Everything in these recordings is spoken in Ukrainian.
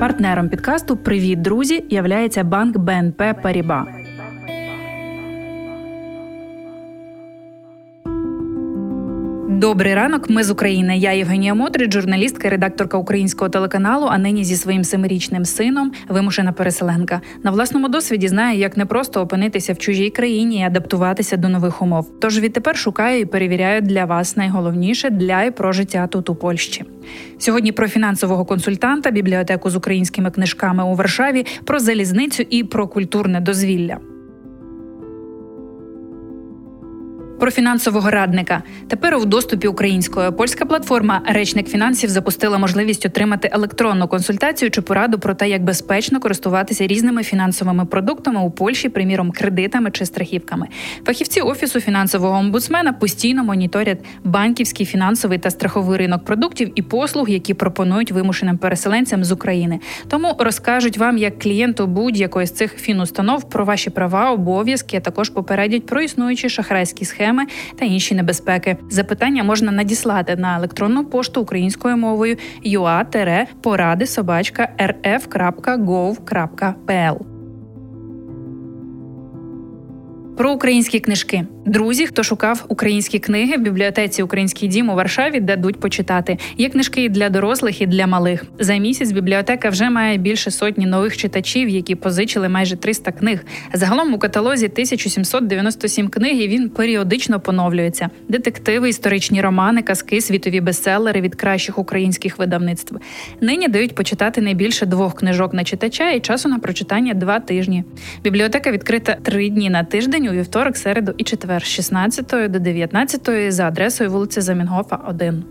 Партнером підкасту Привіт, друзі! являється банк БНП Паріба. Добрий ранок. Ми з України. Я Євгенія Модрич, журналістка, редакторка українського телеканалу. А нині зі своїм семирічним сином вимушена переселенка. На власному досвіді знаю, як не просто опинитися в чужій країні і адаптуватися до нових умов. Тож відтепер шукаю і перевіряю для вас найголовніше для і про життя тут у Польщі. Сьогодні про фінансового консультанта, бібліотеку з українськими книжками у Варшаві, про залізницю і про культурне дозвілля. Про фінансового радника тепер у доступі української польська платформа Речник фінансів запустила можливість отримати електронну консультацію чи пораду про те, як безпечно користуватися різними фінансовими продуктами у Польщі, приміром, кредитами чи страхівками. Фахівці офісу фінансового омбудсмена постійно моніторять банківський фінансовий та страховий ринок продуктів і послуг, які пропонують вимушеним переселенцям з України. Тому розкажуть вам, як клієнту будь-якої з цих фінустанов про ваші права, обов'язки а також попередять про існуючі шахрайські схеми схеми та інші небезпеки. Запитання можна надіслати на електронну пошту українською мовою ua-поради Про українські книжки. Друзі, хто шукав українські книги в бібліотеці Український дім у Варшаві, дадуть почитати. Є книжки і для дорослих, і для малих. За місяць бібліотека вже має більше сотні нових читачів, які позичили майже 300 книг. Загалом у каталозі 1797 книг і він періодично поновлюється. Детективи, історичні романи, казки, світові бестселери від кращих українських видавництв. Нині дають почитати не більше двох книжок на читача і часу на прочитання два тижні. Бібліотека відкрита три дні на тиждень у вівторок, середу і четвер з 16 до 19 за адресою вулиця Замінгофа, 1.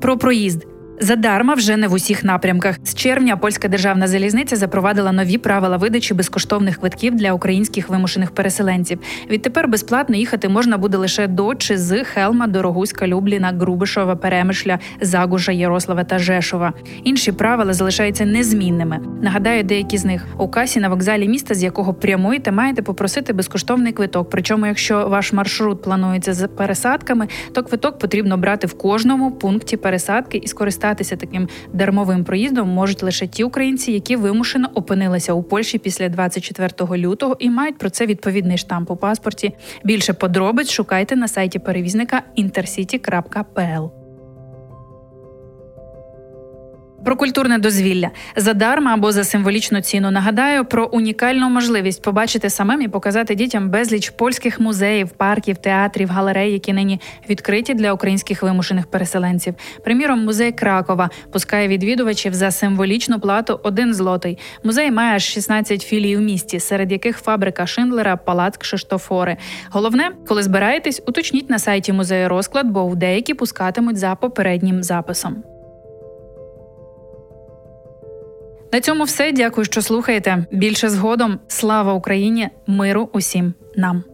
Про проїзд Задарма вже не в усіх напрямках. З червня польська державна залізниця запровадила нові правила видачі безкоштовних квитків для українських вимушених переселенців. Відтепер безплатно їхати можна буде лише до чи з Хелма, Дорогуська, Любліна, Грубишова, Перемишля, Загужа, Ярослава та Жешова. Інші правила залишаються незмінними. Нагадаю, деякі з них у касі на вокзалі міста, з якого прямуєте, маєте попросити безкоштовний квиток. Причому, якщо ваш маршрут планується з пересадками, то квиток потрібно брати в кожному пункті пересадки і скористатися скористатися таким дармовим проїздом можуть лише ті українці, які вимушено опинилися у Польщі після 24 лютого і мають про це відповідний штамп у паспорті. Більше подробиць шукайте на сайті перевізника intercity.pl. Про культурне дозвілля задарма або за символічну ціну нагадаю про унікальну можливість побачити самим і показати дітям безліч польських музеїв, парків, театрів, галерей, які нині відкриті для українських вимушених переселенців. Приміром, музей Кракова пускає відвідувачів за символічну плату один злотий. Музей має аж 16 філій у місті, серед яких фабрика Шиндлера, палац Кшиштофори. Головне, коли збираєтесь, уточніть на сайті музею розклад, бо в деякі пускатимуть за попереднім записом. На цьому все. Дякую, що слухаєте. Більше згодом. Слава Україні! Миру усім нам.